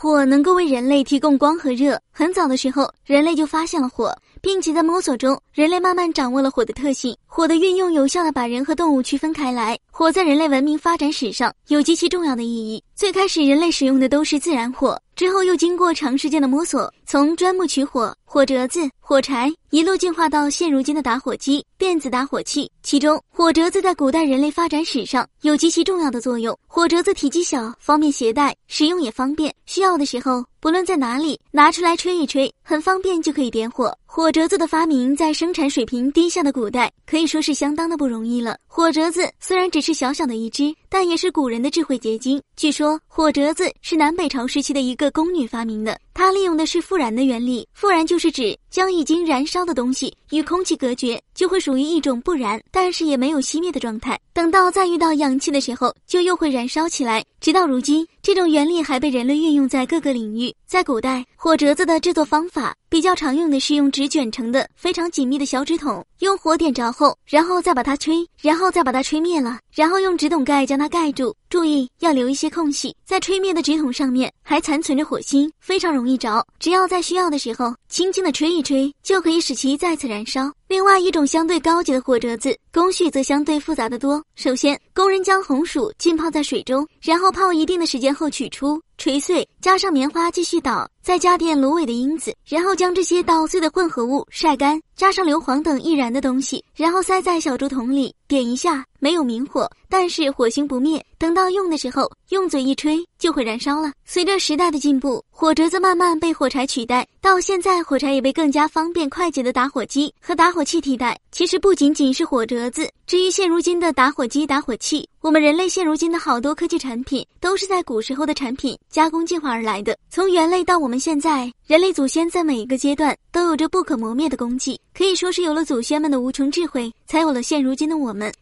火能够为人类提供光和热。很早的时候，人类就发现了火，并且在摸索中，人类慢慢掌握了火的特性。火的运用有效的把人和动物区分开来。火在人类文明发展史上有极其重要的意义。最开始，人类使用的都是自然火，之后又经过长时间的摸索，从钻木取火、火折子、火柴一路进化到现如今的打火机、电子打火器。其中，火折子在古代人类发展史上有极其重要的作用。火折子体积小，方便携带，使用也方便，需要的时候。不论在哪里拿出来吹一吹，很方便就可以点火。火折子的发明在生产水平低下的古代可以说是相当的不容易了。火折子虽然只是小小的一只，但也是古人的智慧结晶。据说火折子是南北朝时期的一个宫女发明的，它利用的是复燃的原理。复燃就是指将已经燃烧的东西与空气隔绝，就会属于一种不燃，但是也没有熄灭的状态。等到再遇到氧气的时候，就又会燃烧起来。直到如今，这种原理还被人类运用在各个领域。在古代，火折子的制作方法比较常用的是用纸卷成的非常紧密的小纸筒，用火点着后，然后再把它吹，然后再把它吹灭了，然后用纸筒盖将它盖住。注意要留一些空隙，在吹灭的纸筒上面还残存着火星，非常容易着。只要在需要的时候轻轻的吹一吹，就可以使其再次燃烧。另外一种相对高级的火折子，工序则相对复杂的多。首先，工人将红薯浸泡在水中，然后泡一定的时间后取出。锤碎，加上棉花继续捣，再加点芦苇的缨子，然后将这些捣碎的混合物晒干，加上硫磺等易燃的东西，然后塞在小竹筒里，点一下，没有明火，但是火星不灭。等到用的时候，用嘴一吹就会燃烧了。随着时代的进步，火折子慢慢被火柴取代，到现在火柴也被更加方便快捷的打火机和打火器替代。其实不仅仅是火折子，至于现如今的打火机、打火器，我们人类现如今的好多科技产品，都是在古时候的产品。加工进化而来的，从猿类到我们现在，人类祖先在每一个阶段都有着不可磨灭的功绩，可以说是有了祖先们的无穷智慧，才有了现如今的我们。